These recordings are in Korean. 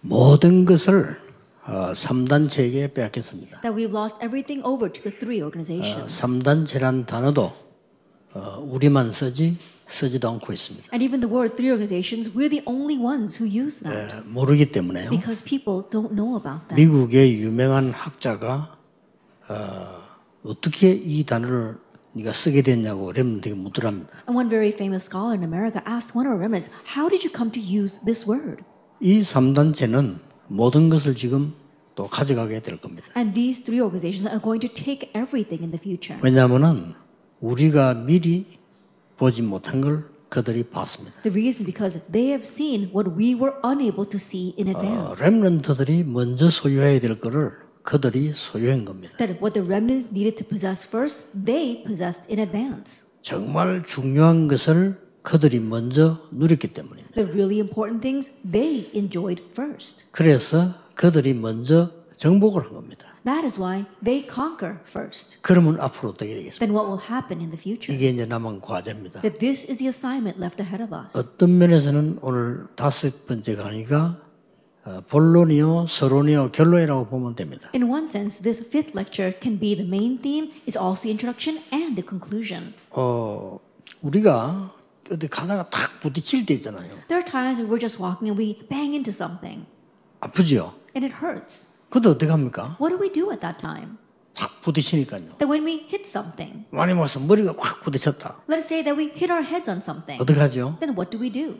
모든 것을 어, 3단체에게 빼앗겼습니다. that we've lost everything over to the three organizations. 3단체란 단어도 어, 우리만 쓰지 쓰지도 않고 있습니다. And even the word three organizations, we're the only ones who use that 에, 모르기 때문에요. because people don't know about that. 미국의 유명한 학자가 어, 어떻게 이 단어를 네가 쓰게 됐냐고 렘들에게 묻더랍니다. And one very famous scholar in America asked one of our remnants, How did you come to use this word? 이 3단체는 모든 것을 지금 또 가져가게 될 겁니다. And these three organizations are going to take everything in the future. 왜냐하면 우리가 미리 보지 못한 걸 그들이 봤습니다. The reason because they have seen what we were unable to see in advance. 렘런트들이 먼저 소유해야 될 거를 그들이 소유한 겁니다. That what the remnants needed to possess first, they possessed in advance. 정말 중요한 것을 그들이 먼저 누렸기 때문입니다. The really important things they enjoyed first. 그래서 그들이 먼저 정복을 한 겁니다. That is why they conquer first. 그러면 앞으로 어떻게 되겠습니까? Then what will happen in the future? 이게 이제 남은 과제입니다. That this is the assignment left ahead of us. 어떤 면에서는 오늘 다섯 번째 강의가 어, 본론이요, 서론이요, 결론이라고 보면 됩니다. In one sense, this fifth lecture can be the main theme, it's also the introduction and the conclusion. 어, 우리가 어디 가다가 탁 부딪힐 때 있잖아요. There are times when we're just walking and we bang into something 아프지요? and it hurts. 그때 어떻게 합니까? What do we do at that time? 탁 부딪히니까요. That when we hit something, 많이 먹어서 머리가 확 부딪혔다. let us say that we hit our heads on something, 어떻게 하죠? then what do we do?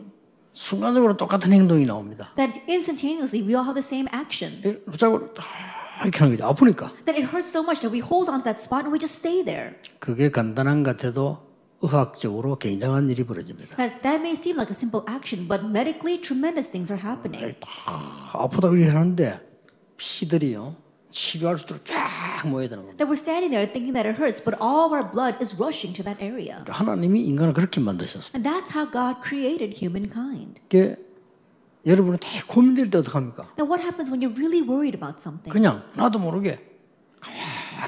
순간적으로 똑같은 행동이 나옵니다. That instantaneously we all have the same action. 탁 이렇게 하는 거죠. 아프니까. That it hurts so much that we hold on to that spot and we just stay there. 그게 간단한 것 같아도 의학적으로 굉장한 일이 벌어집니다. That, that may seem like a simple action, but medically tremendous things are happening. 탁 아프다 그렇게 하는데 피들이요 치료할 수 있도록 쫙 모여야 되는 겁니다. That we're standing there thinking that it hurts, but all of our blood is rushing to that area. 하나님이 인간을 그렇게 만드셨습니다. And that's how God created humankind. 이게 여러분이 되게 고민될 때 어떡합니까? Now, what happens when you're really worried about something? 그냥 나도 모르게 가만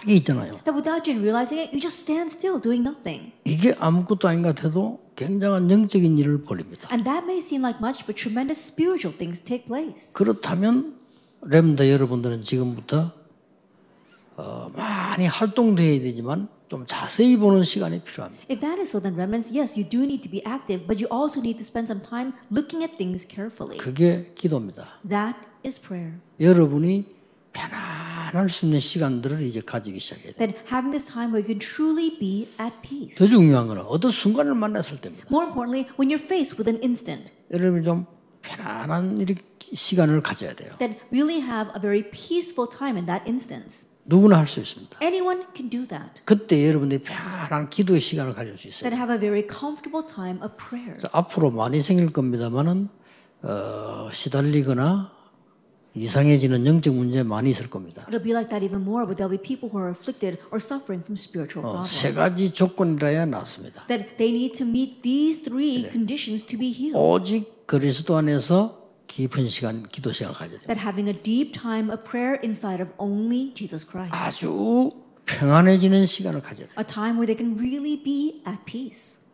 히 있잖아요. That without you realizing it, you just stand still doing nothing. 이게 아무것도 아닌 것 같아도 굉장한 영적인 일을 벌입니다. And that may seem like much, but tremendous spiritual things take place. 그렇다면 렘더 여러분들은 지금부터 어, 많이 활동돼야 되지만 좀 자세히 보는 시간이 필요합니다. If that is so, then remnants, yes, you do need to be active, but you also need to spend some time looking at things carefully. 그게 기도입니다. That is prayer. 여러분이 편안할 수 있는 시간들을 이제 가지기 시작해야 돼요. That having this time where you can truly be at peace. 더 중요한 거는 어떤 순간을 만났을 때입니다. More importantly, when you're faced with an instant, 여러분이 좀 편안한 이 시간을 가져야 돼요. that really have a very peaceful time in that instance. 누구나 할 수 있습니다. Anyone can do that. 그때 여러분들이 편안한 기도의 시간을 가질 수 있어요. That have a very comfortable time of prayer. 그래서 앞으로 많이 생길 겁니다만은 어, 시달리거나 이상해지는 영적 문제 많이 있을 겁니다. It'll be like that even more, but there'll be people who are afflicted or suffering from spiritual 어, problems. 세 가지 조건이라야 낫습니다. That they need to meet these three conditions to be healed. 오직 그리스도 안에서 깊은 시간, 기도 시간을 가져야 돼요. That having a deep time of prayer inside of only Jesus Christ. 아주 평안해지는 시간을 가져야 돼요. A time where they can really be at peace.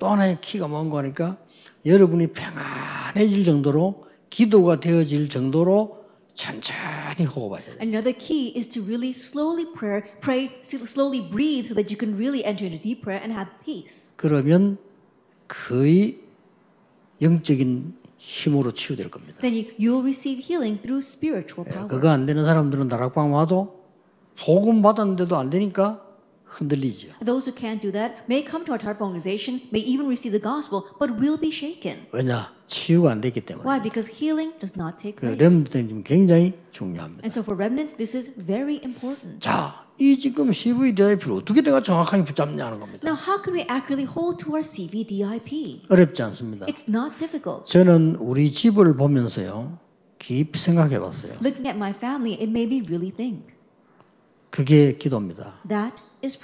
또 하나의 키가 뭔가 하니까 여러분이 평안해질 정도로 기도가 되어질 정도로 천천히 호흡하셔야 돼요. Another key is to really slowly prayer, pray, slowly breathe so that you can really enter into deep prayer and have peace. 그러면 거의 영적인 힘으로 치유될 겁니다. Then you, you'll receive healing through spiritual power. 그거 안 되는 사람들은 다락방 와도 복음 받았는데도 안 되니까 흔들리죠. Those who can't do that may come to our type organization, may even receive the gospel, but will be shaken. 왜냐? 치유가 안 됐기 때문에. Why? Because healing does not take 그 place. 렘들은 지금 굉장히 중요합니다. And so for remnants, this is very important. 자, 이 지금 CVDIP를 어떻게 내가 정확하게 붙잡냐는 겁니다. Now, how can we accurately hold to our CVDIP? 어렵지 않습니다. It's not difficult. 저는 우리 집을 보면서요, 깊이 생각해 봤어요. Looking at my family, it made me really think. 그게 기도입니다. That.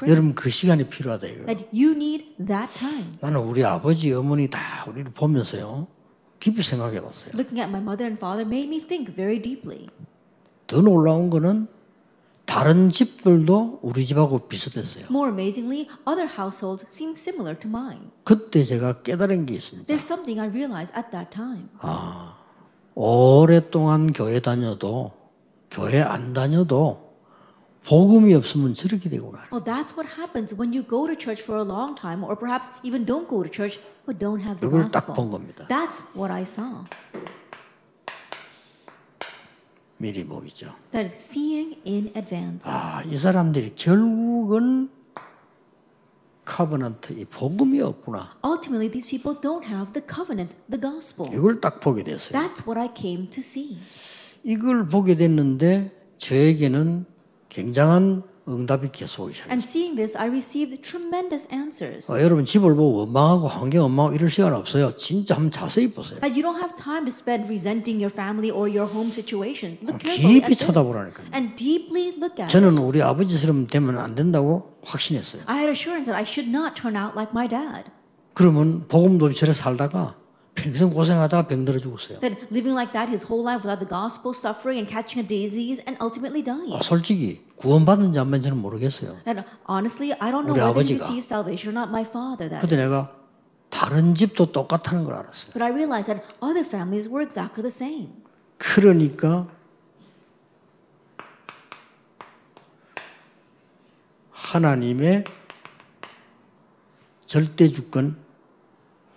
여러분 그 시간이 필요하다 이거예요. That you need that time. 나는 우리 아버지, 어머니 다 우리를 보면서요, 깊이 생각해 봤어요. Looking at my mother and father made me think very deeply. 더 놀라운 거는 다른 집들도 우리 집하고 비슷했어요. More amazingly, other households seem similar to mine. 그때 제가 깨달은 게 있습니다. There's something I realized at that time. 오랫동안 교회 다녀도 교회 안 다녀도 복음이 없으면 저렇게 되구나. Well, that's what happens when you go to church for a long time, or perhaps even don't go to church but don't have the 이걸 딱본 gospel. 겁니다. That's what I saw. 미리 보기죠. That seeing in advance. 아, 이 사람들이 결국은 카버넌트 이 복음이 없구나. Ultimately, these people don't have the covenant, the gospel. 이걸 딱 보게 됐어요. That's what I came to see. 이걸 보게 됐는데 저에게는 굉장한 응답이 계속 오기 시작했어요. And seeing this, I received tremendous answers. 어, 여러분 집을 보고 원망하고 환경 원망하고 이럴 시간 없어요. 진짜 한번 자세히 보세요. That you don't have time to spend resenting your family or your home situation. Look 깊이 carefully at this. 쳐다보라니까요. And deeply look at it. 저는 우리 아버지처럼 되면 안 된다고 확신했어요. I had assurance that I should not turn out like my dad. 그러면 복음도 저래 살다가 평생 고생하다가 병들어 죽었어요. That living like that his whole life without the gospel, suffering and catching a disease and ultimately dying. 아, 솔직히 구원받는지 안 받는지는 모르겠어요. And honestly, I don't know whether he 아버지가. received salvation or not. My father, that 근데 is. 내가 다른 집도 똑같다는 걸 알았어요. But I realized that other families were exactly the same. 그러니까 하나님의 절대 주권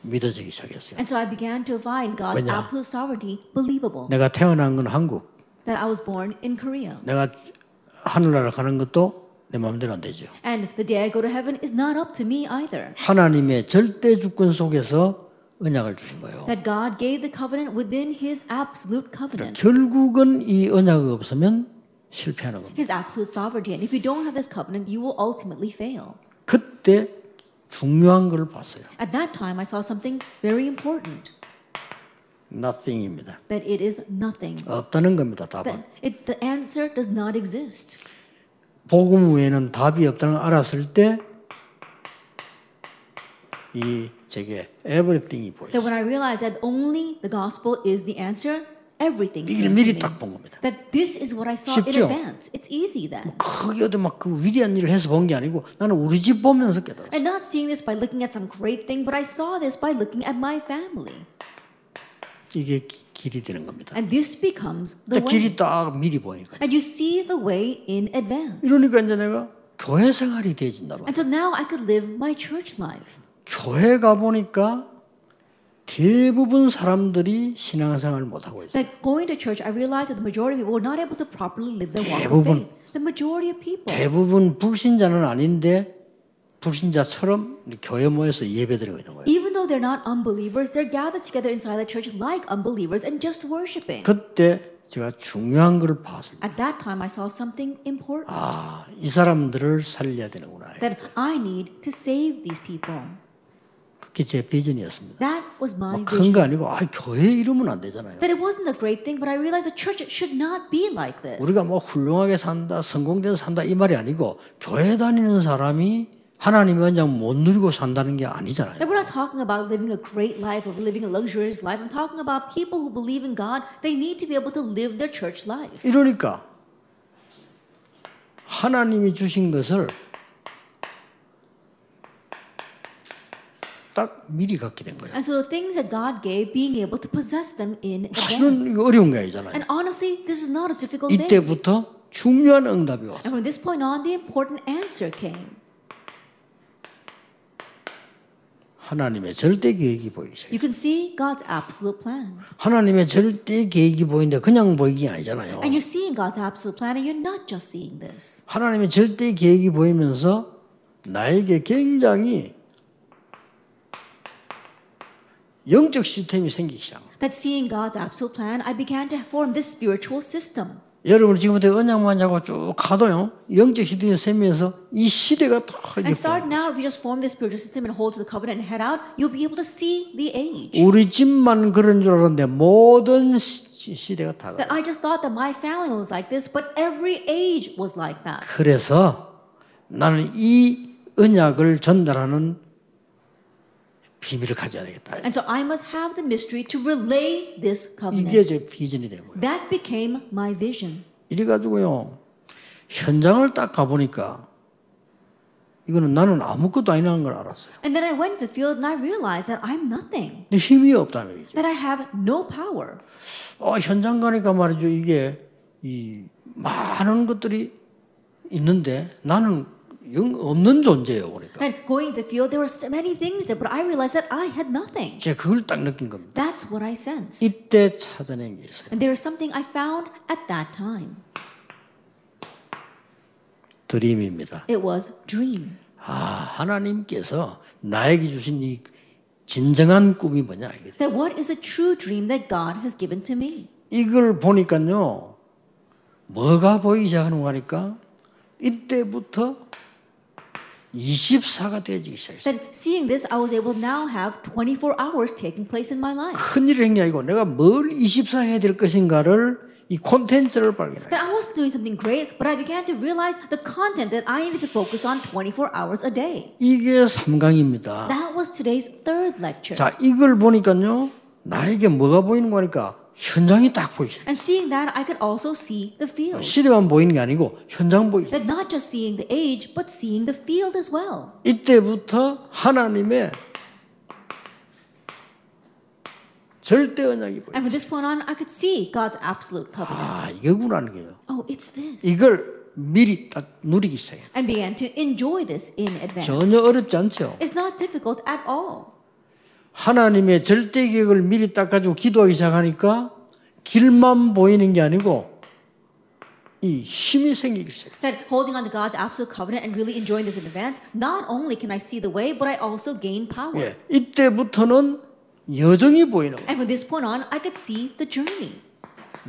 믿어지기 시작했어요. And so I began to find God's 왜냐? absolute sovereignty believable. 내가 태어난 건 한국, That I was born in Korea. 내가 하늘나라 가는 것도 내 마음대로 안 되죠. And the day I go to heaven is not up to me either. 하나님의 절대 주권 속에서 언약을 주신 거예요. That God gave the covenant within his absolute covenant. 결국은 이 언약이 없으면 실패하는 겁니다. His absolute sovereignty. And if you don't have this covenant, you will ultimately fail. 그때 중요한 걸 봤어요. At that time, I saw something very important. nothing입니다. That it is nothing. 없다는 겁니다. 답은. That it, the answer does not exist. 복음 외에는 답이 없다는 걸 알았을 때 이 제게 everything이 That 보였어요. when I realized that only the gospel is the answer, everything 이걸 came to 미리 me. 딱 본 겁니다. That this is what I saw in 쉽죠? advance. It's easy then. 크게 어디 막그 위대한 일을 해서 본 게 아니고 나는 우리 집 보면서 깨달았어요. And not seeing this by looking at some great thing, but I saw this by looking at my family. 이게 기- 길이 되는 겁니다. And this becomes the 딱 way. 길이 딱 미리 보니까. And you see the way in advance. 이러니까 이제 내가 교회 생활이 되어진다 봐. And so now I could live my church life. 교회 가 보니까 대부분 사람들이 신앙생활을 못 하고 있어요. That going to church, I realized that the majority of people were not able to properly live their walk of faith. The majority of people. 대부분 불신자는 아닌데 불신자처럼 교회 모여서 예배드리고 있는 거예요. Even though they're not unbelievers, they're gathered together inside the church like unbelievers and just worshiping. 그때 제가 중요한 걸 봤습니다. At that time, I saw something important. 아, 이 사람들을 살려야 되는구나. That I need to save these people. 그게 제 비전이었습니다. That was my 큰 vision. 거 아니고 아, 교회 이러면 안 되잖아요. That it wasn't a great thing, but I realized the church should not be like this. 우리가 뭐 훌륭하게 산다, 성공돼서 산다 이 말이 아니고 교회 다니는 사람이 하나님의 언약 못 누리고 산다는 게 아니잖아요. We're not talking about living a great life or living a luxurious life. I'm talking about people who believe in God. They need to be able to live their church life. 이러니까 하나님이 주신 것을 딱 미리 갖게 된 거예요. And so the things that God gave, being able to possess them in 사실은 advance. 이거 어려운 게 아니잖아요. And honestly, this is not a difficult thing. 이때부터 중요한 응답이 왔어요. And from this point on, the important answer came. 하나님의 절대 계획이 시작해요. You can see God's absolute plan. 하나님의 절대 계획이 보이는데 그냥 보이기 아니잖아요. And you're seeing God's absolute plan, and you're not just seeing this. 하나님의 절대 계획이 보이면서 나에게 굉장히 영적 시스템이 생기기 시작. That seeing God's absolute plan, I began to form this spiritual system. 여러분 지금부터 언약만 잡고 쭉 가도요. 영적 시스템이 생기면서 이 시대가 다 And start now, if you just form this spiritual system and hold to the covenant and head out, you'll be able to see the age. 우리 집만 그런 줄 알았는데 모든 시, 시대가 다. That I just thought that my family was like this, but every age was like that. 그래서 나는 이 언약을 전달하는 비밀을 가져야 되겠다. And so I must have the mystery to relay this 이게 covenant. 제 비전이 된 거예요. That became my vision. 이래 가지고요 현장을 딱 가보니까 이거는 나는 아무것도 아니라는 걸 알았어요. And then I went to the field and I realized that I'm nothing, 내 힘이 없다는 얘기죠. that I have no power. 어, 현장 가니까 말이죠. 이게 이 많은 것들이 있는데 나는 영 없는 존재예요. 그러니까. And going to the field, there were so many things there, but I realized that I had nothing. 제가 그걸 딱 느낀 겁니다. That's what I sensed. 이때 찾아낸 게 있어요. And there is something I found at that time. 드림입니다. It was dream. 아, 하나님께서 나에게 주신 이 진정한 꿈이 뭐냐 이게. That what is a true dream that God has given to me? 이걸 보니까요. 뭐가 보이기 시작하는 거 하니까 이때부터 24가 되어지기 시작했어요. That seeing this, I was able to now have 24 hours taking place in my life. 큰일을 한게 아니고 내가 뭘 24 해야 될 것인가를 이 콘텐츠를 발견해요. That I was doing something great, but I began to realize the content that I needed to focus on 24 hours a day. 이게 3강입니다. That was today's third lecture. 자, 이걸 보니까요. 나에게 뭐가 보이는 거니까 현장이 딱 보이죠. And seeing that, I could also see the field. 시대만 보이는 게 아니고 현장 보이죠. That not just seeing the age, but seeing the field as well. 이때부터 하나님의 절대 언약이 보여요. And from this point on, I could see God's absolute covenant. 아, 이거구나는 거예요. Oh, it's this. 이걸 미리 딱 누리기 시작해요. And began to enjoy this in advance. 전혀 어렵지 않죠. It's not difficult at all. 하나님의 절대 계획을 미리 딱 가지고 기도하기 시작하니까 길만 보이는 게 아니고 이 힘이 생기기 시작해요. That holding on to God's absolute covenant and really enjoying this in advance, not only can I see the way, but I also gain power. 예, 이때부터는 여정이 보이는 거예요. And from this point on, I could see the journey.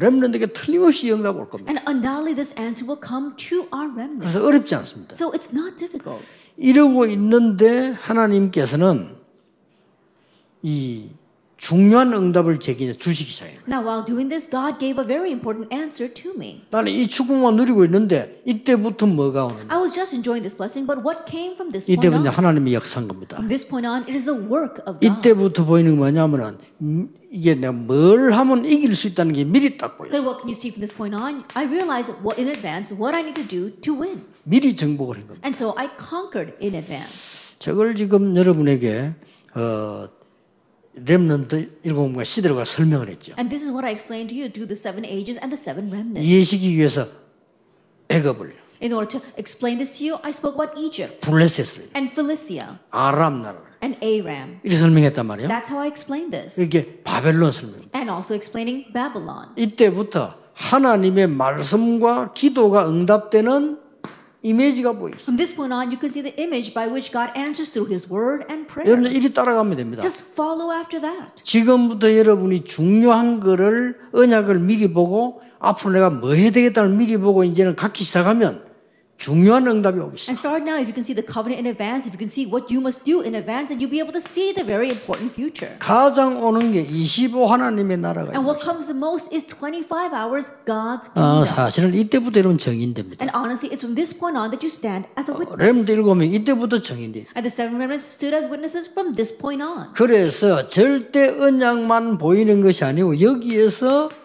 렘넌트에게 틀림없이 응답 올 겁니다. And undoubtedly, this answer will come to our remnant. 그래서 어렵지 않습니다. So it's not difficult. 이러고 있는데 하나님께서는 이 중요한 응답을 제게 주시기 시작해요. Now, while doing this, God gave a very important answer to me. 나는 이 축복만 누리고 있는데 이때부터 뭐가 오는 I was just enjoying this blessing, but what came from this point 이때부터? 하나님의 역사인 겁니다. From this point on, it is the work of God. 이때부터 보이는 게 뭐냐면은 음, 이게 내가 뭘 하면 이길 수 있다는 게 미리 딱 보여요. Then what can you see from this point on? I realized what in advance what I need to do to win. 미리 정복을 한 겁니다. And so I conquered in advance. 저걸 지금 여러분에게 어, 렘넌트 일곱과 시대로가 설명을 했죠. And this is what I explained to you through the seven ages and the seven remnants. 이해시키기 위해서 애굽을 In order to explain this to you, I spoke about Egypt 블레셋을 and Philistia 아람 나라를 and Aram. 이렇게 설명했단 말이에요. That's how I explained this. 이게 바벨론 설명. And also explaining Babylon. 이때부터 하나님의 말씀과 기도가 응답되는 이미지가 보이죠. From this point on, you can see the image by which God answers through His Word and prayer. 여러분 이리 따라가면 됩니다. Just follow after that. 지금부터 여러분이 중요한 거를 언약을 미리 보고 앞으로 내가 뭐 해야 되겠다를 미리 보고 이제는 갖기 시작하면 중요한 응답이 오기 시작. And start now if you can see the covenant in advance, if you can see what you must do in advance, then you'll be able to see the very important future. 가장 오는 게25 하나님의 나라가 And what comes the most is 25 hours God's 아, kingdom. 사실은 이때부터 여러분 정인됩니다. And honestly, it's from this point on that you stand as a 렘드 witness. 일곱명 이때부터 정인돼. And the seven remnants stood as witnesses from this point on. 그래서 절대 언약만 보이는 것이 아니고 여기에서 예,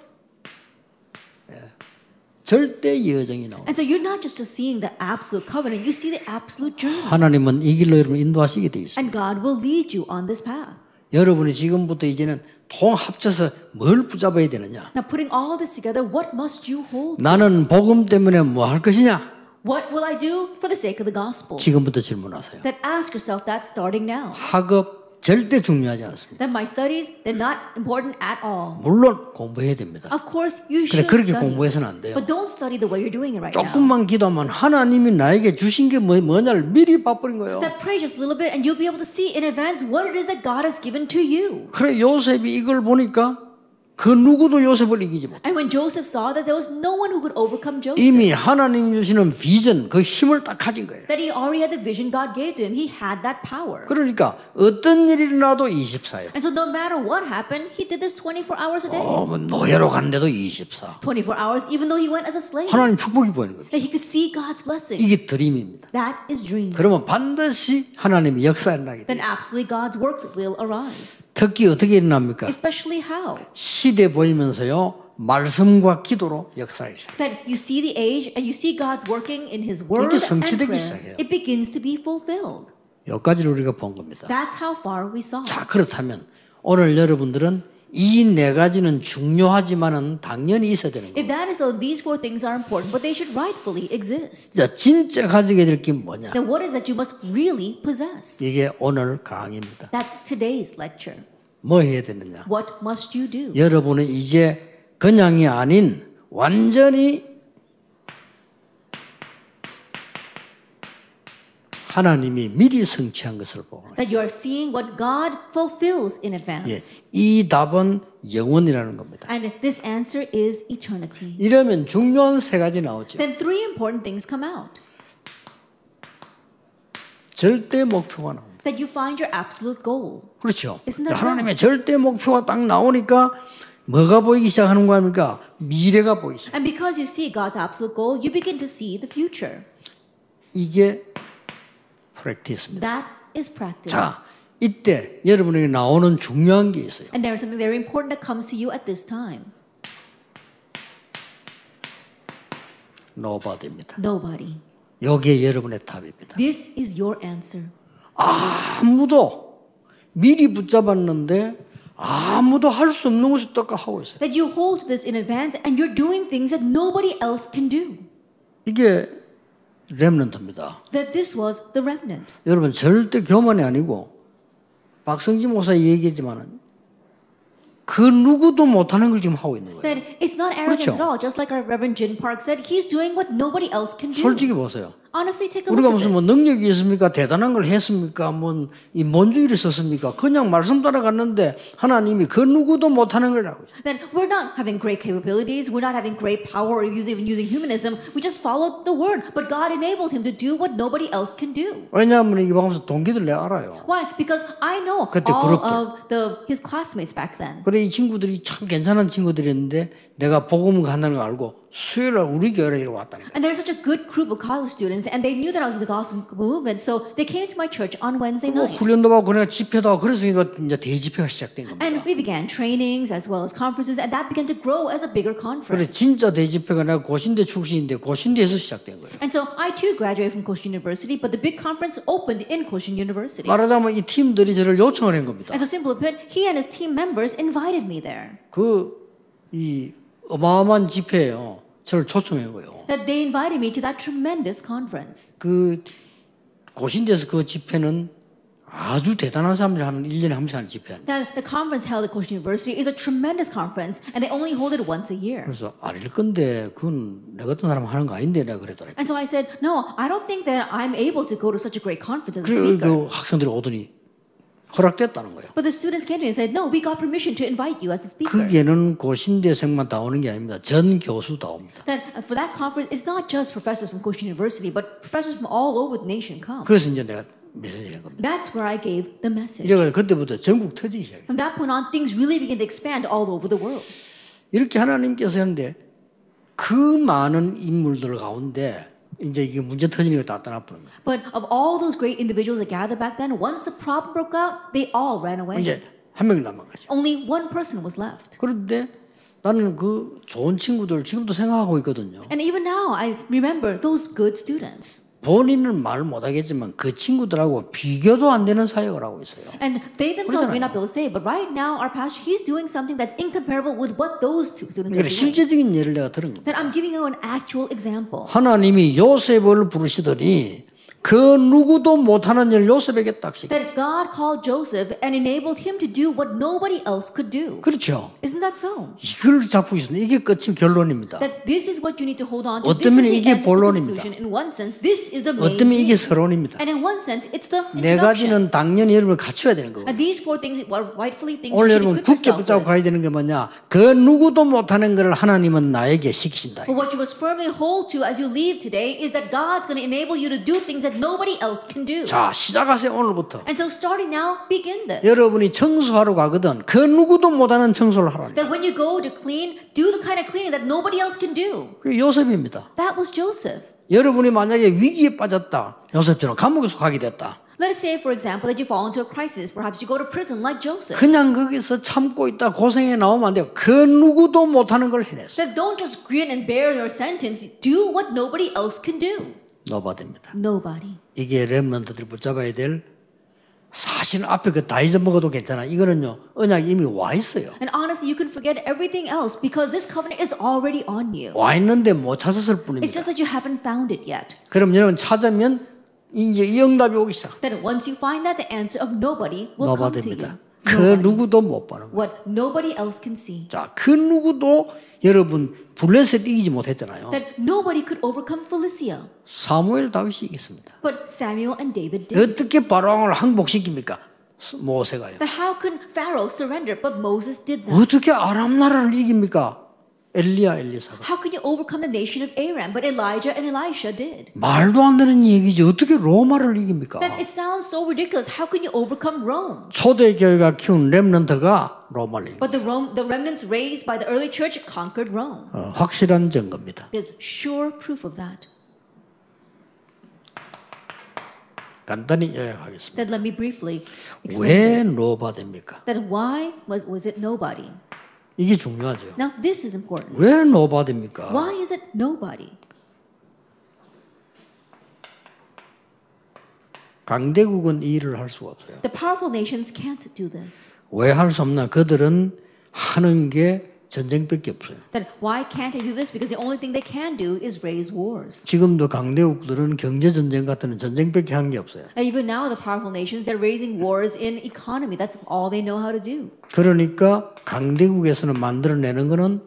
절대 여정이 나옵니다. And so you're not just seeing the absolute covenant, you see the absolute journey. 하나님은 이 길로 여러분 인도하시게 돼 있습니다. And God will lead you on this path. 여러분이 지금부터 이제는 통 합쳐서 뭘 붙잡아야 되느냐? Now, putting all this together, what must you hold? 나는 복음 때문에 뭐 할 것이냐? What will I do for the sake of the gospel? 지금부터 질문하세요. Then ask yourself that starting now. 학업 절대 중요하지 않습니다. That my studies, they're not important at all. 물론 공부해야 됩니다. Of course, you 그래 should 그렇게 study. 공부해서는 안 돼요. But don't study the way you're doing it right now. 조금만 기도하면 하나님이 나에게 주신 게 뭐, 뭐냐를 미리 봐버린 거예요. That pray just a little bit and you'll be able to see in advance what it is that God has given to you. 그래 요셉이 이걸 보니까 그 누구도 요셉을 이기지 못. And when Joseph saw that there was no one who could overcome Joseph, 이미 하나님 주시는 비전 그 힘을 딱 가진 거예요. that he already had the vision God gave to him, he had that power. 그러니까 어떤 일이 일어나도 24예요. And so no matter what happened, he did this 24 hours a day. 어, 뭐 노예로 가는데도 24. 24 hours, even though he went as a slave. 하나님 축복이 보이는 거죠. That he could see God's blessings. 이게 드림입니다. That is dream. 그러면 반드시 하나님의 역사에 나게 Then 돼요. absolutely God's works will arise. 특히 어떻게 일어납니까? Especially how? 시대 보이면서요 말씀과 기도로 역사하기 시작. That you see the age and you see God's working in His Word and 성취되기 prayer. 시작해요. It begins to be fulfilled. 여기까지를 우리가 본 겁니다. That's how far we saw. 자, 그렇다면 오늘 여러분들은 이 네 가지는 중요하지만은 당연히 있어야 되는 거예요. If that is so, these four things are important, but they should rightfully exist. 자, 진짜 가지게 될 게 뭐냐? Then what is that you must really possess? 이게 오늘 강의입니다. That's today's lecture. 뭐 해야 되느냐? What must you do? 여러분은 이제 그냥이 아닌 완전히 하나님이 미리 성취한 것을 보고 That you are seeing what God fulfills in 예, advance. 이 답은 영원이라는 겁니다. And this answer is eternity. 이러면 중요한 세 가지 나오죠. Then three important things come out. 절대 목표가 나옵니다. That you find your absolute goal. 그렇죠. Isn't that 하나님의 절대 목표가 딱 나오니까 뭐가 보이기 시작하는 거 아닙니까? 미래가 보이기 시작. And because you see God's absolute goal, you begin to see the future. 이게 프랙티스입니다. That is practice. 자, 이때 여러분에게 나오는 중요한 게 있어요. And there is something very important that comes to you at this time. 노바디입니다. Nobody. 여기에 여러분의 답입니다. This is your answer. 아무도 미리 붙잡았는데 아무도 할 수 없는 것을 또 하고 있어요. That you hold this in advance and you're doing things that nobody else can do. 이게 렘넌트입니다. That this was the remnant. 여러분 절대 교만이 아니고 박성지 목사 얘기했지만은 그 누구도 못하는 걸 지금 하고 있는 거예요. That it's not arrogance 그렇죠. at all. Just like our Reverend Jin Park said, he's doing what nobody else can do. 솔직히 보세요. Honestly, take a 우리가 look at 무슨 뭐. 능력이 있습니까? 대단한 걸 했습니까? 뭐이 뭔주일이 썼습니까? 그냥 말씀 따라갔는데 하나님이 그 누구도 못하는 있어요. Then we're not having great capabilities. We're not having great power or using, even using humanism. We just followed the word. But God enabled him to do what nobody else can do. 왜냐하면 이 방송에서 동기들 내가 알아요. Why? Because I know all 그룹들. of the his classmates back then. 그래 이 친구들이 참 괜찮은 친구들이었는데 내가 복음 간다는 걸 알고 수요일 날 우리 교회로 이리 왔다니까. And they're such a good group of college students, and they knew that I was in the gospel movement, so they came to my church on Wednesday 뭐 night. 훈련도 받고 내가 집회도 하고 그래서 이제 대집회가 시작된 겁니다. And we began trainings as well as conferences, and that began to grow as a bigger conference. 그래 진짜 대집회가 내가 고신대 출신인데 고신대에서 시작된 거예요. And so I too graduated from Koshin University, but the big conference opened in Koshin University. 말하자면 이 팀들이 저를 요청을 한 겁니다. And so simply put, he and his team members invited me there. 그이 어마어마한 집회에요. 저를 초청한 거예요. That they invited me to that tremendous conference. 그 고신대에서 그 집회는 아주 대단한 사람들이 하는 1년에 한 번씩 하는 집회입니다. That the conference held at Koshin University is a tremendous conference, and they only hold it once a year. 그래서 아닐 건데 그건 내 같은 사람 하는 거 아닌데 내가 그랬더니 And so I said, no, I don't think that I'm able to go to such a great conference as a 그래 speaker. 그 학생들이 오더니 허락됐다는 거예요. But the students came to me and said, no, we got permission to invite you as a speaker. 그게는 고신대생만 다 오는 게 아닙니다. 전 교수 다 옵니다. Uh, for that conference, it's not just professors from Koshin University, but professors from all over the nation come. 그래서 이제 내가 메시지를 한 겁니다. That's where I gave the message. 이래가 그때부터 전국 터지기 시작해요. From that point on, things really began to expand all over the world. 이렇게 하나님께서 했는데 그 많은 인물들 가운데 이제 이게 문제 터지니까 다 떠나버린 거예요. But of all those great individuals that gathered back then, once the problem broke out, they all ran away. 이제 한 명이 남은 거죠. Only one person was left. 그런데 나는 그 좋은 친구들 지금도 생각하고 있거든요. And even now, I remember those good students. 본인은 말 못하겠지만 그 친구들하고 비교도 안 되는 사역을 하고 있어요. And they themselves may not be able to say, but right now, our pastor, he's doing something that's incomparable with what those two students are 그러니까 doing. 실제적인 예를 내가 들은 겁니다. That I'm giving you an actual example. 하나님이 요셉을 부르시더니 그 누구도 못하는 일 요셉에게 딱 시켜. That God called Joseph and enabled him to do what nobody else could do. 그렇죠. Isn't that so? 이걸 잡고 있습니다. 이게 끝이 결론입니다. That this is what you need to hold on to. the 이게 본론입니다. conclusion. In one sense, this is the main 어떤 면에 이게. 서론입니다. And in one sense, it's the 네 introduction. 가지는 당연히 여러분 갖춰야 되는 거고. And these four things are rightfully things 오늘 you 여러분 굳게 붙잡고. 가야 되는 게 뭐냐? 그 누구도 못하는 것을 하나님은 나에게 시키신다. But what you must firmly hold to as you leave today is that God's going to enable you to do things that nobody else can do. 자, 시작하세요 오늘부터. And so starting now, begin this. 여러분이 청소하러 가거든. 그 누구도 못하는 청소를 하라. That when you go to clean, do the kind of cleaning that nobody else can do. 그 요셉입니다. That was Joseph. 여러분이 만약에 위기에 빠졌다. 요셉처럼 감옥에서 가게 됐다. Let us say, for example, that you fall into a crisis. Perhaps you go to prison like Joseph. 그냥 거기서 참고 있다 고생해 나오면 안 돼요. 그 누구도 못하는 걸 해냈어요. That don't just grin and bear your sentence. Do what nobody else can do. 노바됩니다. Nobody. 이게 렘넌트들이 붙잡아야 될 사실 앞에 그 다 잊어먹어도 괜찮아. 이거는요 언약이 이미 와 있어요. And honestly, you can forget everything else because this covenant is already on you. 와 있는데 못 찾았을 It's 뿐입니다. just that you haven't found it yet. 그럼 여러분 찾으면 이제 이 응답이 오기 시작. Then once you find that, the answer of nobody will come to you. 그 누구도 못 보는 거예요. What nobody else can see. 자, 그 누구도 여러분 블레셋 이기지 못했잖아요. That nobody could overcome Philistia. 사무엘 다윗이 이겼습니다. But Samuel and David did. 어떻게 바로왕을 항복시킵니까? 모세가요. That how can Pharaoh surrender? But Moses did that. 어떻게 아람 나라를 이깁니까? 엘리야 엘리사가. How can you overcome the nation of Aram? But Elijah and Elisha did. 말도 안 되는 얘기지. 어떻게 로마를 이깁니까? That it sounds so ridiculous. How can you overcome Rome? 초대 교회가 키운 렘넌트가 로마를 이깁니다. But the Rome, the remnants raised by the early church conquered Rome. 어, 확실한 증거입니다. There's sure proof of that. 간단히 요약하겠습니다. That let me briefly explain 왜 this. 노바됩니까? That why was was it nobody? 이게 중요하죠. Now this is important. 왜 노바됩니까? Why is it nobody? 강대국은 이 일을 할 수가 없어요. The powerful nations can't do this. 왜 할 수 없나? 그들은 하는 게 전쟁밖에 없어요. That why can't they do this? Because the only thing they can do is raise wars. 지금도 강대국들은 경제 전쟁 같은 전쟁밖에 하는 게 없어요. And even now, the powerful nations they're raising wars in economy. That's all they know how to do. 그러니까 강대국에서는 만들어내는 거는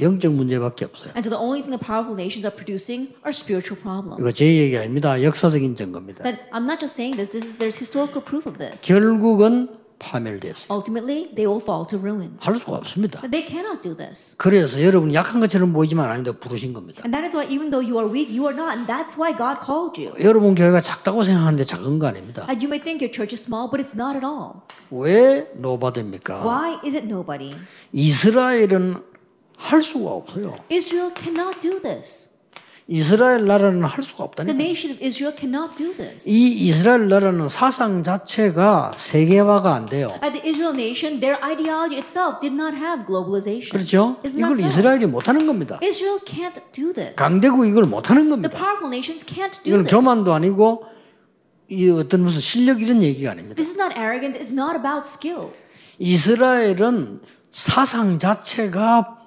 영적 문제밖에 없어요. And so the only thing the powerful nations are producing are spiritual problems. 이거 제 얘기 아닙니다. 역사적인 증거입니다. That I'm not just saying this. This is there's historical proof of this. 결국은 파멸됐어요. Ultimately, they will fall to ruin. 할 수가 없습니다. But they cannot do this. 그래서 여러분 약한 것처럼 보이지만 아닌데 부르신 겁니다. And that is why, even though you are weak, you are not. And that's why God called you. 여러분 교회가 작다고 생각하는데 작은 거 아닙니다. And you may think your church is small, but it's not at all. 왜 노바됩니까? Why is it nobody? 이스라엘은 할 수가 없어요. Israel cannot do this. 이스라엘 나라는 할 수가 The 없다니까. nation of Israel cannot do this. 이 이스라엘 나라는 사상 자체가 세계화가 안 돼요. At the Israel nation, their ideology itself did not have globalization. 그렇죠? 이걸 so? 이스라엘이 못 하는 겁니다. Israel can't do this. 강대국 이걸 못 하는 The 겁니다. powerful nations can't do 이건 this. 교만도 아니고 이 어떤 무슨 실력 이런 얘기가 아닙니다. This is not arrogance. It's not about skill. 이스라엘은 사상 자체가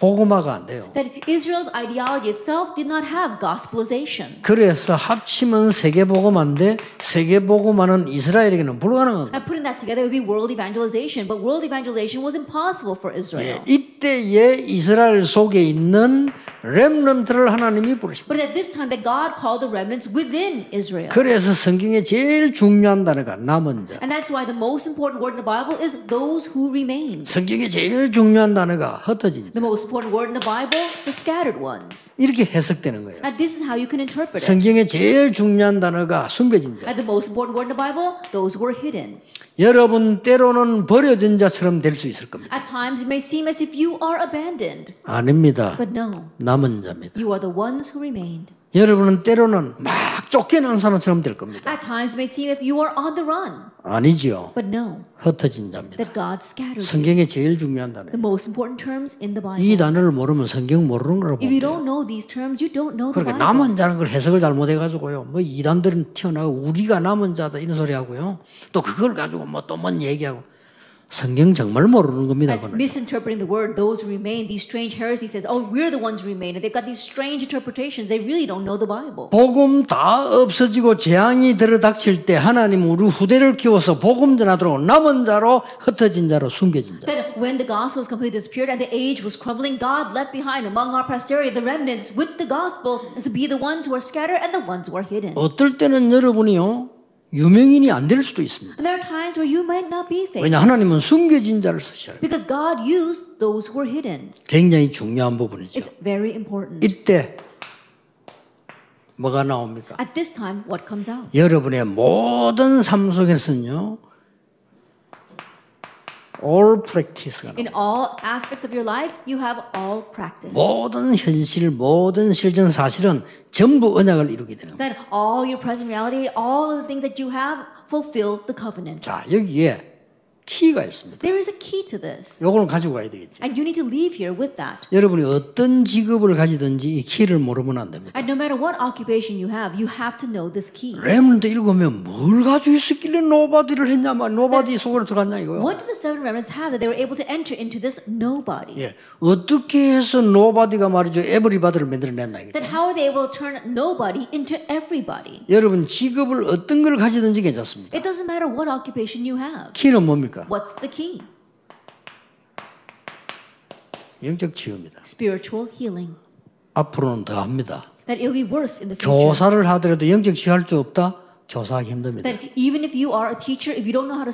복음화가 안 돼요. That Israel's ideology itself did not have gospelization. 그래서 합치면 세계 복음화인데 세계 복음화는 이스라엘에게는 불가능한 거예요. And putting that together would be world evangelization, but world evangelization was impossible for Israel. 이때에 이스라엘 속에 있는 렘넌트를 하나님이 부르십니다. But at this time, that God called the remnants within Israel. 그래서 성경에 제일 중요한 단어가 남은 자. And that's why the most important word in the Bible is those who remain. 성경에 제일 중요한 단어가 흩어진 자. The most important word in the Bible, the scattered ones. 이렇게 해석되는 거예요. And this is how you can interpret it. 성경에 제일 중요한 단어가 숨겨진 자. And the most important word in the Bible, those who are hidden. 여러분 때로는 버려진 자처럼 될 수 있을 겁니다. At times, it may seem as if you are abandoned, 아닙니다. but no, 남은 자입니다. you are the ones who remained. 여러분은 때로는 막 쫓겨난 사람처럼 될 겁니다. At times, may seem if you are on the run, 아니지요. but no, 흩어진 자입니다. that God scattered. 성경에 제일 중요한 단어예요. The most important terms in the 이 Bible. 단어를 모르면 성경 모르는 거라고 If you don't know these terms, you don't know the 그러니까 Bible. 남은 자는 걸 해석을 잘못해 가지고요. 뭐 이단들은 튀어나가고 우리가 남은 자다 이런 소리 하고요. 또 그걸 가지고 뭐 또 뭔 얘기하고 성경 정말 모르는 겁니다. 그는. misinterpreting the word, those remain, these strange heresies says, oh, we're the ones remain. And they've got these strange interpretations. They really don't know the Bible. 복음 다 없어지고 재앙이 들어닥칠 때 하나님 우리 후대를 키워서 복음 전하도록 남은 자로 흩어진 자로 숨겨진 자. That when the gospel was completely disappeared and the age was crumbling, God left behind among our posterity the remnants with the gospel to be the ones who are scattered and the ones who are hidden. 어떨 때는 여러분이요 유명인이 안 될 수도 있습니다. 왜냐. 하나님은 숨겨진 자를 쓰셔요. 굉장히 중요한 부분이죠. 이때 뭐가 나옵니까? At this time, what comes out? 여러분의 모든 삶 속에서는요 all practice가. In all aspects of your life, you have all practice. 모든 현실, 모든 실전 사실은 전부 언약을 이루게 되는 거예요. That all your present reality, all of the things that you have, fulfill the covenant. 자, 여기에 키가 있습니다. There is a key to this. 요거는 가지고 가야 되겠죠. And you need to leave here with that. 여러분이 어떤 직업을 가지든지 이 키를 모르면 안 됩니다. And no matter what occupation you have, you have to know this key. 레몬드 읽으면 뭘 가지고 있었길래 노바디를 했냐 말 노바디 속으로 들어갔냐 이거요. What did the seven remnants have that they were able to enter into this nobody? 예, 어떻게 해서 노바디가 말이죠 에브리바디를 만들어냈나 이게. Then how are they able to turn nobody into everybody? 여러분 직업을 어떤 걸 가지든지 괜찮습니다. It doesn't matter what occupation you have. 키는 뭡니까? What's the key? 영적 치유입니다. Spiritual healing. 앞으로는 더 합니다. That it'll be worse in the future. 교사를 하더라도 영적 치유할 수 없다? 교사하기 힘듭니다. That even if you are a teacher, if you don't know how to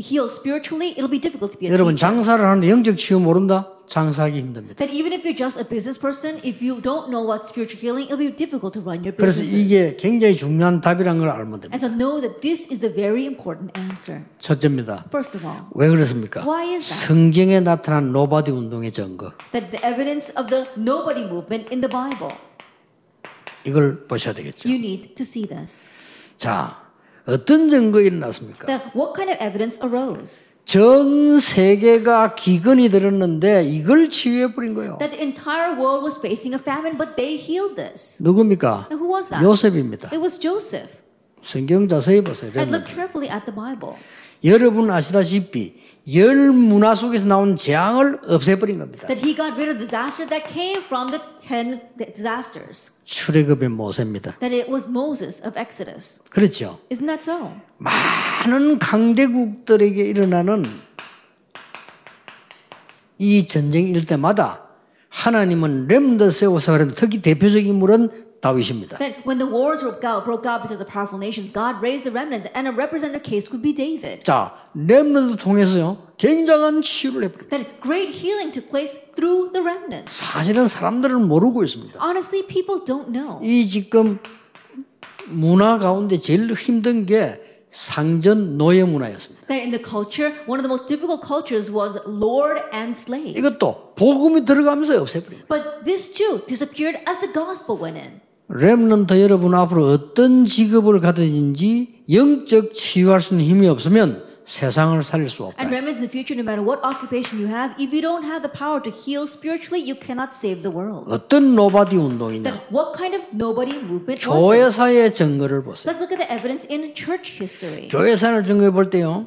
heal spiritually, it'll be difficult to be a 여러분 teacher. 장사를 하는데 영적 치유 모른다? 장사하기 힘듭니다. That even if you're just a business person, if you don't know what spiritual healing, it'll be difficult to run your 그래서 business. 이게 굉장히 중요한 답이라는 걸 알면 됩니다. And so know that this is a very important answer. 첫째입니다. First of all, 왜 그렇습니까? Why is that? 성경에 나타난 노바디 운동의 증거. that the evidence of the nobody movement in the Bible, 이걸 보셔야 되겠죠. you need to see this. 자, 어떤 증거 일어났습니까? That what kind of evidence arose? 전 세계가 기근이 들었는데 이걸 치유해 버린 거예요. That the entire world was facing a famine, but they healed this. 누굽니까? And who was that? 요셉입니다. It was Joseph. 성경 자세히 보세요. And look carefully at the Bible. 여러분 아시다시피 열 문화 속에서 나온 재앙을 없애버린 겁니다. That he got rid of disaster that came from the ten disasters. 출애굽의 모세입니다. That it was Moses of Exodus. 그렇죠. Isn't that so? 많은 강대국들에게 일어나는 이 전쟁 일 때마다 하나님은 렘더 세워서 그런데 특히 대표적인 인물은 다윗입니다. That when the wars broke out, broke out because of powerful nations, God raised the remnants, and a representative case could be David. 자, 렘넌트 통해서요 굉장한 치유를 해버립니다. That great healing took place through the remnants. 사실은 사람들은 모르고 있습니다. Honestly, people don't know. 이 지금 문화 가운데 제일 힘든 게 상전 노예 문화였습니다. That in the culture, one of the most difficult cultures was lord and slave. 이것도 복음이 들어가면서 없애버려요. But this too disappeared as the gospel went in. 렘넌트 여러분 앞으로 어떤 직업을 가든지 영적 치유할 수 있는 힘이 없으면 세상을 살릴 수 없다. And remember, in the future, no matter what occupation you have, if you don't have the power to heal spiritually, you cannot save the world. 어떤 노바디 운동이냐? Then what kind of nobody movement? 교회사의 증거를 보세요. Let's look at the evidence in church history. 교회사를 증거해 볼 때요.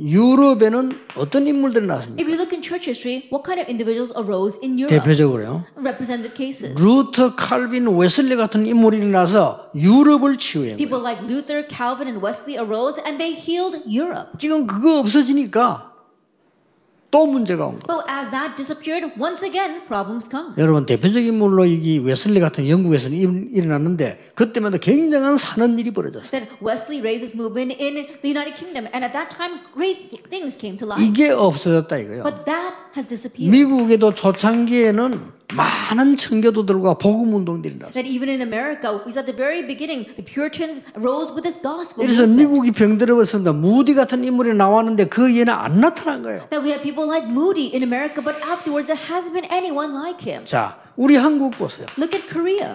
유럽에는 어떤 인물들이 나왔습니까? If you look in church history, what kind of individuals arose in Europe? 대표적으로요. Representative cases. 루터, 칼빈, 웨슬리 같은 인물이 일어나서 유럽을 거예요. People like Luther, Calvin, and Wesley arose and they healed Europe. 지금 그거 없어지니까 또 문제가 온 거예요. But as that disappeared, once again, problems come. 여러분 대표적인 인물로 이게 웨슬리 같은 영국에서는 일- 일어났는데 그때마다 굉장한 사는 일이 벌어졌어요. Then Wesley raised this movement in the United Kingdom, and at that time, great things came to light. 이게 없어졌다 이거요. But that has disappeared. 미국에도 초창기에는 많은 청교도들과 복음 운동들이 났어요. That even in America, we saw at the very beginning, the Puritans rose with this gospel. 그래서. 미국이 병들어버렸습니다. 무디 같은 인물이 나왔는데 그 얘는 안 나타난 거예요. That we had people like Moody in America, but afterwards there hasn't been anyone like him. 자, 우리 한국 보세요. Look at Korea.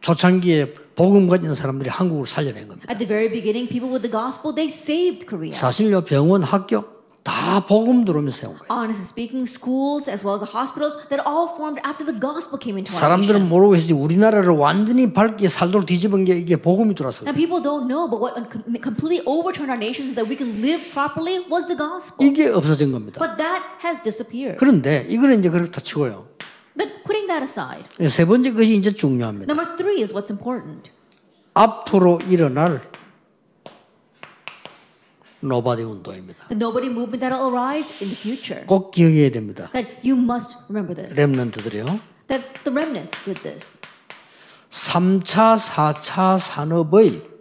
초창기에 복음 가진 사람들이 한국을 살려낸 겁니다. At the very beginning, people with the gospel, they saved Korea. 사실요 병원, 학교 다 복음 들어오면서 세운 거예요. Honestly speaking, schools as well as the hospitals that all formed after the gospel came into our 사람들은 nation. 모르고 있지 우리나라를 완전히 밝게 살도록 뒤집은 게 이게 복음이 들어왔어요. Now people don't know, but what com- completely overturned our nation so that we can live properly was the gospel. 이게 없어진 겁니다. But that has disappeared. 그런데 이거는 이제 그렇다 치고요. But putting that aside, 세 번째 것이 이제 중요합니다. number three is what's important. 앞으로 일어날 노바디 운동입니다. The nobody movement that'll arise in the future. 꼭 기억해야 됩니다. That you must remember this. 렘넌트들이요. That the remnants did this. 3차, 4차 산업의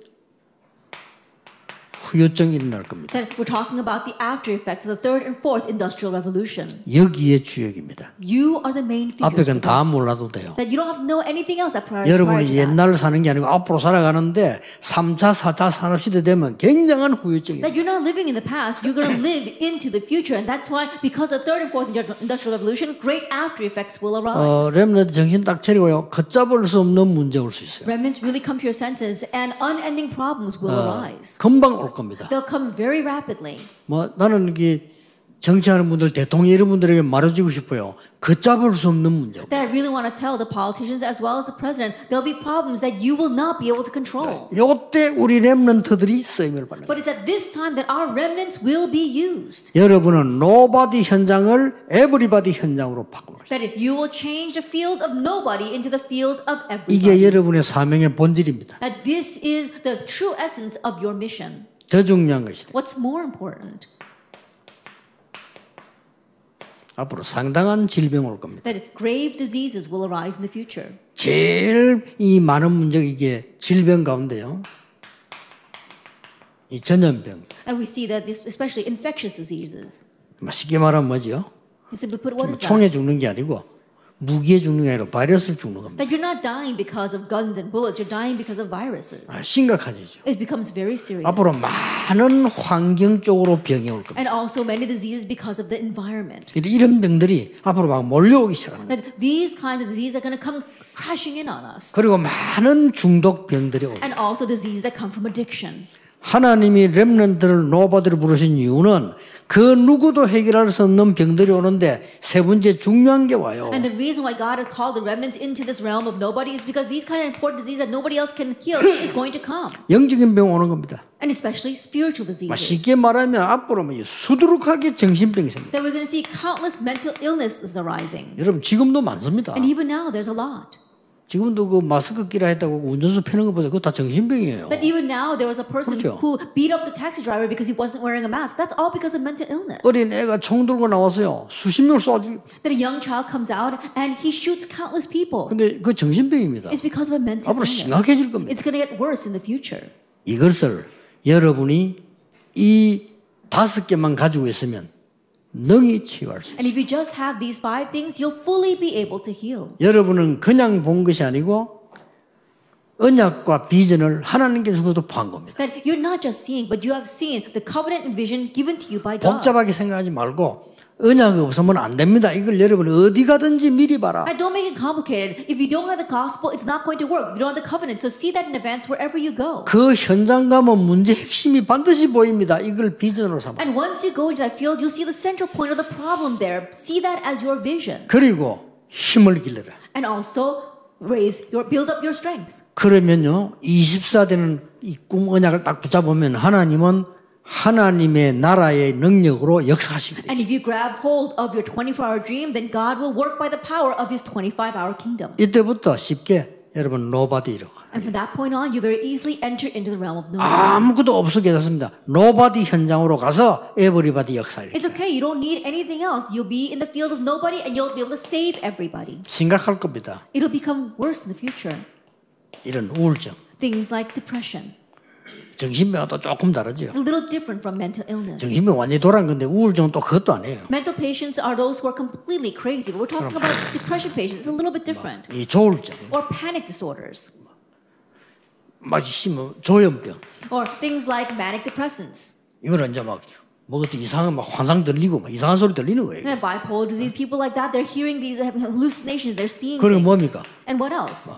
후유증이 일어날 겁니다. Then we're talking about the after effects of the third and fourth industrial revolution. 여기에 주역입니다. You are the main figures 앞에 for 건다 this. 몰라도 돼요. That you don't have to know anything else that prior, prior 여러분이 to that. 옛날을 사는 게 아니고 앞으로 살아가는데 3차, 4차 산업시대 되면 굉장한 후유증이에요. That you're not living in the past, you're going to live into the future. And that's why, because of the third and fourth indu- industrial revolution, great after effects will 어, arise. 렘넌트 정신 딱 차리고요. 걷잡을 수 없는 문제 올 수 있어요. Remnants really come to your senses, and unending problems will arise. 금방 올 겁니다. They'll come very rapidly. 뭐 나는 이게 정치하는 분들, 대통령 이런 분들에게 말해주고 싶어요. 걷잡을 수 없는 문제. That I really want to tell the politicians as well as the president, there'll be problems that you will not be able to control. 요때 우리 렘넌트들이 쓰임을 받는. But it's at this time that our remnants will be used. 여러분은 노바디 현장을 에브리바디 현장으로 바꾸는 거예요. That if you will change the field of nobody into the field of 이게 everybody. 여러분의 사명의 본질입니다. That this is the true essence of your mission. 더 중요한 것이다. What's more important? 앞으로 상당한 질병 올 겁니다. That grave diseases will arise in the future. 제일 이 많은 문제가 이게 질병 가운데요. 이 전염병. And we see that this, especially infectious diseases. 뭐 쉽게 말하면 뭐죠? Simply put, what is that? 총에 죽는 게 아니고 무기에 죽는 게 아니라 바이러스를 죽는 겁니다. That you're not dying because of guns and bullets, you're dying because of viruses. 아, 심각하죠. It becomes very serious. 앞으로 많은 환경적으로 병이 올 겁니다. And also many diseases because of the environment. 이런 병들이 앞으로 막 몰려오기 거예요. That these kinds of diseases are going to come crashing in on us. 그리고 많은 중독 병들이 올 겁니다. And also diseases that come from addiction. 하나님이 렘넌트를 노바들을 부르신 이유는 그 누구도 해결할 수 없는 병들이 오는데 세 번째 중요한 게 와요. And the reason why God has called the remnants into this realm of nobody is because these kind of important diseases that nobody else can heal is going to come. 영적인 병 오는 겁니다. And especially spiritual 막 diseases. 쉽게 말하면 앞으로 뭐 수두룩하게 정신병이 생깁니다. That we're going to see countless mental illnesses arising. 여러분 지금도 많습니다. And even now, there's a lot. 지금도 그 마스크 끼라 했다고 운전수 패는 거 보세요. 그거 다 정신병이에요. That even now, there was a person 그렇죠. who beat up the taxi driver because he wasn't wearing a mask. That's all because of mental illness. 어린 애가 총 들고 나와서요. 수십 명을 쏴주. That a young child comes out and he shoots countless people. 근데 그 정신병입니다. It's because of a mental 앞으로 illness. 심각해질 겁니다. It's going to get worse in the future. 이것을 여러분이 이 다섯 개만 가지고 있으면 능히 치유할 수 있어요. And if you just have these five things, you'll fully be able to heal. 여러분은 그냥 본 것이 아니고 언약과 비전을 하나님께 주고도 판 겁니다. That you're not just seeing, but you have seen the covenant and vision given to you by God. 복잡하게 생각하지 말고 언약이 없으면 안 됩니다. 이걸 여러분 어디 가든지 미리 봐라. And don't make it complicated. If you don't have the gospel, it's not going to work. You don't have the covenant, so see that in advance wherever you go. 그 현장 가면 문제 핵심이 반드시 보입니다. 이걸 비전으로 삼아. And once you go into that field, you'll see the central point of the problem there. See that as your vision. 그리고 힘을 길러라. And also raise your build up your strength. 그러면요 24대는 이 꿈 언약을 딱 붙잡으면 하나님은 하나님의 나라의 능력으로 역사하시게. And if you grab hold of your 24-hour dream, then God will work by the power of His 25-hour kingdom. 이때부터 쉽게 여러분 노바디로 And from that point on, you very easily enter into the realm of nobody. 아무것도 없었게 됐습니다. 노바디 현장으로 가서 에버리바디 역사를 It's okay. You don't need anything else. You'll be in the field of nobody, and you'll be able to save everybody. 심각할 겁니다. It'll become worse in the future. 이런 우울증, Things like depression. 정신병은 또 조금 다르죠. It's a little different from mental illness. 정신병 완전히 돌아간 건데 우울증은 또 그것도 아니에요. Mental patients are those who are completely crazy. But we're talking about depression patients. It's a little bit different. 이 조울증, Or panic disorders. 심한 조현병, Or things like manic depressants. 이거는 이제 막 뭐것도 이상한 막 환상 들리고 막 이상한 소리 들리는 거예요. And bipolar disease, people like that, they're hearing these hallucinations, they're seeing 그리고 things. 뭡니까? And what else?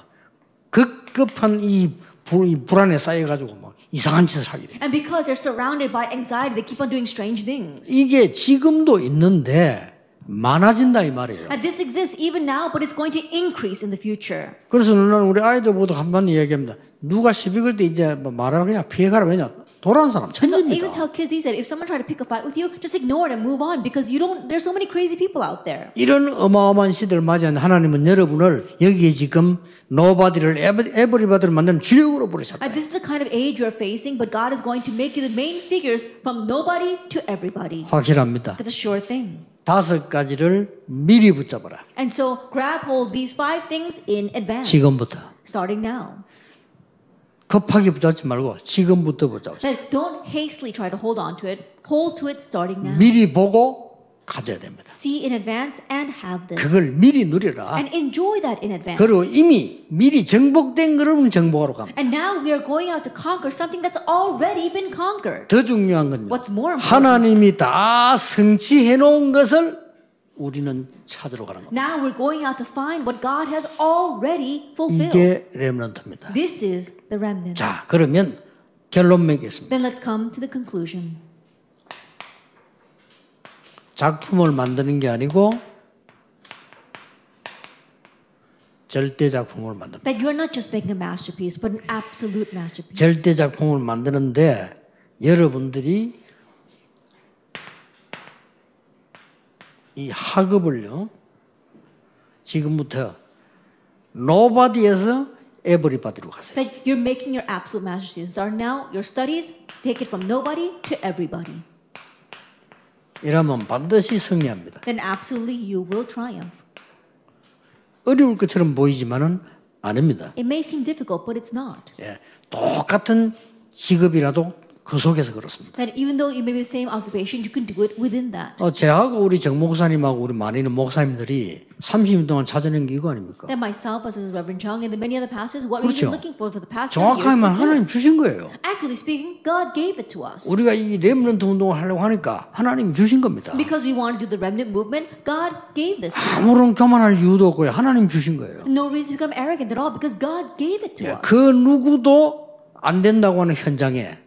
급급한 이 불안에 쌓여가지고 막 이상한 짓을 하게 돼요. And because they're surrounded by anxiety, they keep on doing strange things. 이게 지금도 있는데 많아진다 이 말이에요. And this exists even now, but it's going to increase in the future. 그래서 나는 우리 아이들 보고 한번 이야기합니다. 누가 시비 걸때 이제 뭐 말하면 그냥 피해가라 왜냐 돌아온 사람 And so even 천지입니다. tell kids these days, if someone try to pick a fight with you, just ignore it and move on because you don't. There's so many crazy people out there. 이런 어마어마한 시대를 맞이한 하나님은 여러분을 여기에 지금 노바디를 에버리바디를 만드는 주역으로 부르셨다. And this is the kind of age you're facing, but God is going to make you the main figures from nobody to everybody. 확실합니다. It's a sure thing. 다섯 가지를 미리 붙잡아라. And so grab hold these five things in advance. 지금부터. Starting now. 급하게 붙잡지 말고 지금부터 붙잡으세요. That don't hastily try to hold on to it. Hold to it starting now. 미리 보고 가져야 됩니다. See in advance and have this. 그걸 미리 누려라. And enjoy that in advance. 그리고 이미 미리 정복된 거를 정복하러 갑니다. And now we are going out to conquer something that's already been conquered. 더 중요한 건요. What's more important? 하나님이 다 성취해 놓은 것을 우리는 찾으러 가는 겁니다. Now we're going out to find what God has already fulfilled. 이게 렘넌트입니다. This is the remnant. 자, 그러면 결론 맺겠습니다. Then let's come to the conclusion. 작품을 만드는 게 아니고 절대 작품을 만듭니다. That you're not just making a masterpiece, but an absolute masterpiece. 절대 작품을 만드는데 여러분들이 이 학업을요 지금부터 nobody에서 everybody로 가세요. That you're making your absolute masterpieces. Are now your studies, take it from nobody to everybody. 이러면 반드시 승리합니다. Then absolutely you will triumph. 어려울 것처럼 보이지만은 아닙니다. It may seem difficult, but it's not. 예, 똑같은 직업이라도 그 속에서 그렇습니다. That even though you may be the same occupation, you can do it within that. 어, 저하고 우리 정 목사님하고 우리 있는 목사님들이 30년 동안 찾아낸 게 이거 아닙니까? That myself, as well as Reverend Chung, and the many other pastors, what we've 그렇죠. been looking for for the past 10 years 정확하게 말하면 하나님 is this. 주신 거예요. Accurately speaking, God gave it to us. 우리가 이 렘넌트 운동을 하려고 하니까 하나님이 주신 겁니다. Because we want to do the remnant movement, God gave this to us. 아무런 교만할 이유도 없고요. 하나님 주신 거예요. No reason to become arrogant at all because God gave it to us. 그 누구도 안 된다고 하는 현장에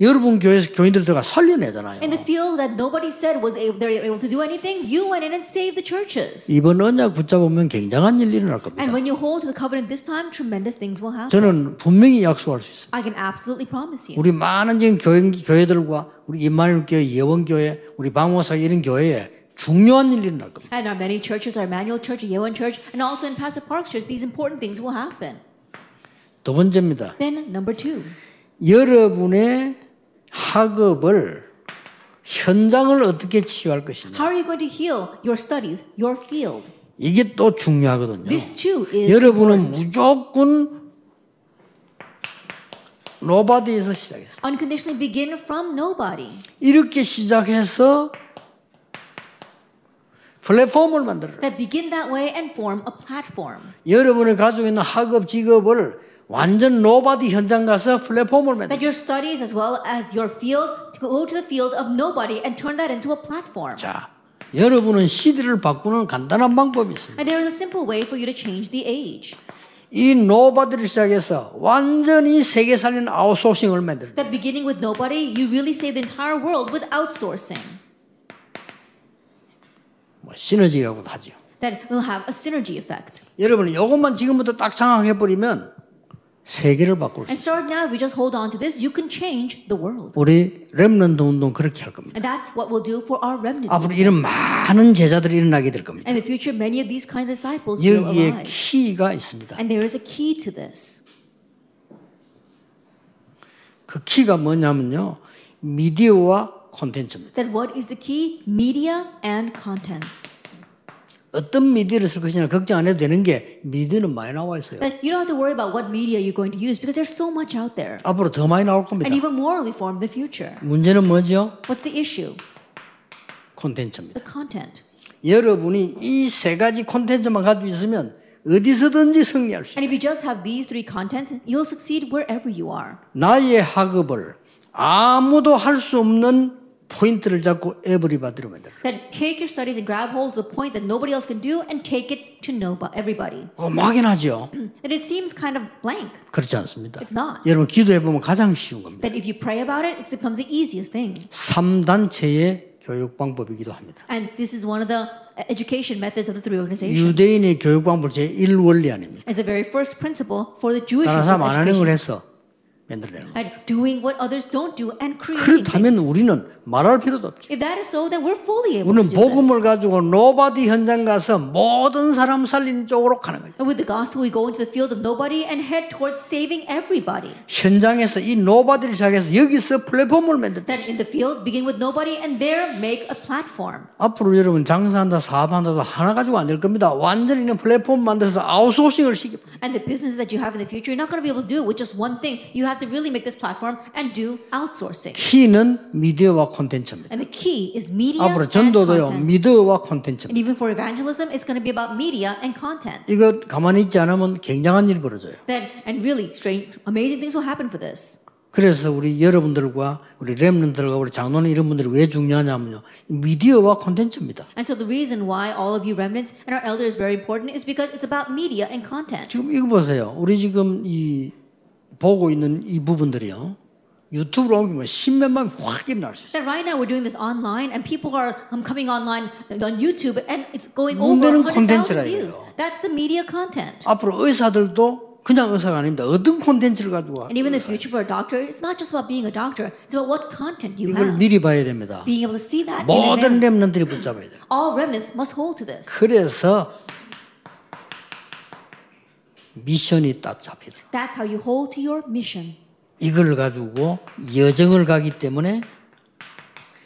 여러분 교회에서 교인들 들어가 살려내잖아요. In the field that nobody said was able, they were able to do anything, you went in and saved the churches. 이번 언약 붙잡으면 굉장한 일이 일어날 겁니다. And when you hold to the covenant this time, tremendous things will happen. 저는 분명히 약속할 수 있습니다. I can absolutely promise you. 우리 많은 지금 교회, 교회들과 우리 임마누엘 교회, 예원 교회, 우리 방모사 이런 교회에 중요한 일이 일어날 겁니다. And our many churches, our Emmanuel Church, Yewan Church, and also in Pastor Park's church, these important things will happen. 두 번째입니다. Then number two, 여러분의 학업을 현장을 어떻게 치유할 것이냐. how are you going to heal your studies, your field? 이게 또 중요하거든요. This too is 여러분은 무조건 노바디에서 시작했어요. unconditionally begin from nobody. 이렇게 시작해서 플랫폼을 만들어요. That begin that way and form a platform. 여러분이 가지고 있는 학업, 직업을 완전 노바디 현장 가서 플랫폼을 만들어요. That your studies as well as your field to go to the field of nobody and turn that into a platform. 자, 여러분은 시대를 바꾸는 간단한 방법이 있습니다. And there is a simple way for you to change the age. 이 노바디를 시작해서 완전히 세계 살리는 아웃소싱을 만들어요. That beginning with nobody, you really save the entire world with outsourcing. 뭐 시너지라고도 하죠. That will have a synergy effect. 여러분 이것만 지금부터 딱 장악해 버리면 세계를 바꿀 수 And start now, if you just hold on to this, you can change the world. 우리 렘넌트 운동 그렇게 할 겁니다. And that's what we'll do for our remnant. 앞으로 이런 많은 제자들이 일어나게 될 겁니다. In the future, many of these kind of disciples will 여기에 arise. 키가 있습니다. And there is a key to this. 그 키가 뭐냐면요. 미디어와 콘텐츠입니다. That what is the key? Media and contents. 어떤 미디어를 쓸 것이냐 걱정 안 해도 되는 게 미디어는 많이 나와 있어요. That you don't have to worry about what media you're going to use because there's so much out there. 앞으로 더 많이 나올 겁니다. And even more will be formed in the future. 문제는 뭐죠? What's the issue? 콘텐츠입니다. The content. 여러분이 이 세 가지 콘텐츠만 가지고 있으면 어디서든지 승리할 수. And if you just have these three contents, you'll succeed wherever you are. 나의 학업을 아무도 할 수 없는 포인트를 잡고 에브리바디로 만들어. That take your studies and grab hold of the point that nobody else can do and take it to nobody, everybody. 어, 막연하죠. That it seems kind of blank. 그렇지 않습니다. It's not. 여러분 기도해 보면 가장 쉬운 겁니다. That if you pray about it, it becomes the easiest thing. 3단체의 교육 방법이기도 합니다. And this is one of the education methods of the three organizations. 유대인의 교육 방법 제 1 원리 아닙니까? As the very first principle for the Jewish 다른 사람 안 하는. 걸 해서 만들어내는. And doing what others don't do and creating 그렇다면. 우리는 말할 필요도 없죠. If that is so, then we're fully able to 우리는 do 복음을. 가지고 노바디 현장 가서 모든 사람 살리는 쪽으로 가는 거예요. And with the gospel, we go into the field of nobody and head towards saving everybody. 현장에서 이 노바디를 시작해서 여기서 플랫폼을 만든다. Then in the field, begin with nobody and there make a platform. 앞으로 여러분 장사한다 사업한다도 하나 가지고 안 될 겁니다. 완전히 플랫폼 만들어서 아웃소싱을 시킵니다. And the business that you have in the future, you're not going to be able to do with just one thing. You have to really make this platform and do outsourcing. 키는 미디어와 콘텐츠입니다. And the key is media 앞으로 and 전도도요 content. 미디어와 콘텐츠입니다. And even for evangelism, it's going to be about media and content. 이거 가만히 있지 않으면 굉장한 일이 벌어져요. Then, and really strange, amazing things will happen for this. 그래서 우리 여러분들과 우리 랩런들과 우리 장로는 이런 분들이 왜 중요하냐면요. 미디어와 콘텐츠입니다. And so the reason why all of you remnants and our elders very important is because it's about media and content. 지금 이거 보세요. 우리 지금 이 보고 있는 이 부분들이요. 유튜브로 옮기면 십몇만 확 일어날 수 있어요. That right now we're doing this online and people are um, coming online on YouTube and it's going over 문제는 100,000 콘텐츠라 views. That's the media content. 앞으로 의사들도 그냥 의사가 아닙니다. 어떤 콘텐츠를 가지고 와. And even in the future for a doctor, it's not just about being a doctor, it's about what content you 이걸 have. 미리 봐야 됩니다. Being able to see that in 모든 advance. 랩런들이 붙잡아야 돼요. All remnants must hold to this. 그래서 미션이 딱 잡히더라. That's how you hold to your mission. 이걸 가지고 여정을 가기 때문에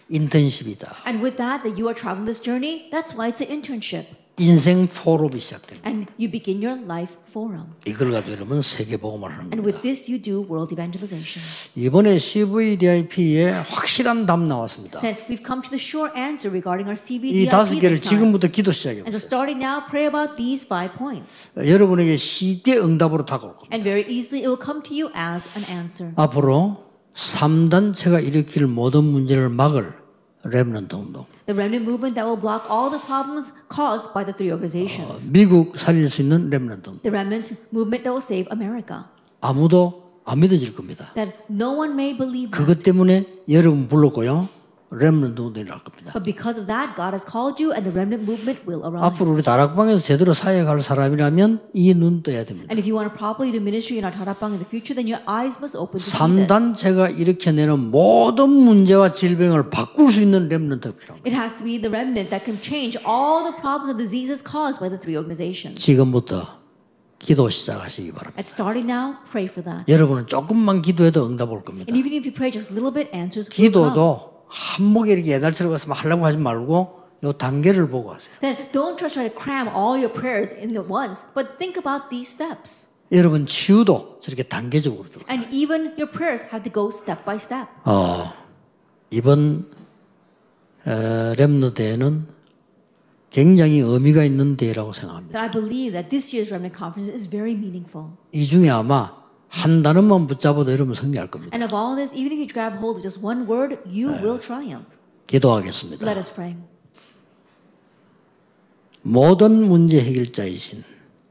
인턴십이다. And with that, that you are traveling this journey, that's why it's an internship. 인생 포럼이 시작됩니다. And you begin your life forum. 이걸 가지고 여러분 세계 복음을 하는 And 겁니다. with this, you do world evangelization. 이번에 CVDIP에 확실한 답 나왔습니다. We've come to the sure answer regarding our 이 다섯 개를. 지금부터 기도 시작해 And so 보세요. starting now, pray about these five points. 여러분에게 쉽게 응답으로 다가올 겁니다. And very easily, it will come to you as an answer. 앞으로 3단체가 일으킬 모든 문제를 막을 랩런트 운동. The remnant movement that will block all the problems caused by the three organizations. 미국 살릴 수 있는 랩런트 운동. The remnant movement that will save America. 아무도 안 믿어질 겁니다. That no one may believe that. 그것 때문에 여러분 불렀고요. 랩런트 운동이 날 겁니다. But because of that, God has called you and the remnant movement will arise. 앞으로 우리 다락방에서 제대로 사역할 사람이라면 이 눈 떠야 됩니다. And if you want to properly do ministry in our Tarapang in the future, then your eyes must open to see this. 3단체가 일으켜내는 모든 문제와 질병을 바꿀 수 있는 랩런트가 필요합니다. It has to be the remnant that can change all the problems and diseases caused by the three organizations. 지금부터 기도 시작하시기 바랍니다. Starting now, pray for that. 여러분은 조금만 기도해도 응답 올 겁니다. And even if you pray just a little bit, answers will come. 기도도 한목에 이렇게 예달처럼 가서 막 하려고 하지 말고 요 단계를 보고 하세요. Then don't try to cram all your prayers in at once, but think about these steps. 여러분 치유도 저렇게 단계적으로 좀. And even your prayers have to go step by step. 어, 이번 어, 렘너 대회는 굉장히 의미가 있는 대회라고 생각합니다. That I believe that this year's remnant conference is very meaningful. 이 중에 아마 한 단어만 붙잡아도 여러분 승리할 겁니다. And of all this, even if you grab hold of just one word, you will triumph. 기도하겠습니다. Let us pray. 모든 문제 해결자이신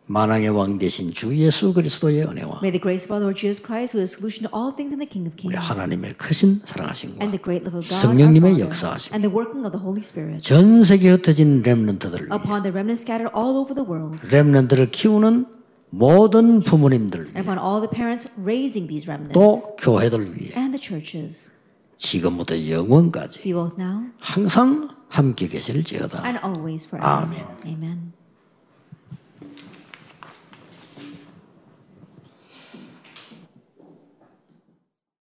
만왕의 왕 되신 주 예수 그리스도의 은혜와 May the grace of our Lord Jesus Christ, who is solution to all things in the King of 우리 Kings, 하나님의 크신 사랑하심과 and the great love of God, 성령님의 역사하심 and the working of the Holy Spirit 전 세계 흩어진 렘넌트들 upon the remnants scattered all over the world, 렘넌트를 키우는 모든 부모님들 and upon all the parents raising these 또 remnants, 교회들 위해 and the churches, 지금부터 영원까지 be both now 항상 함께 계실지어다. and always forever. Amen. Amen.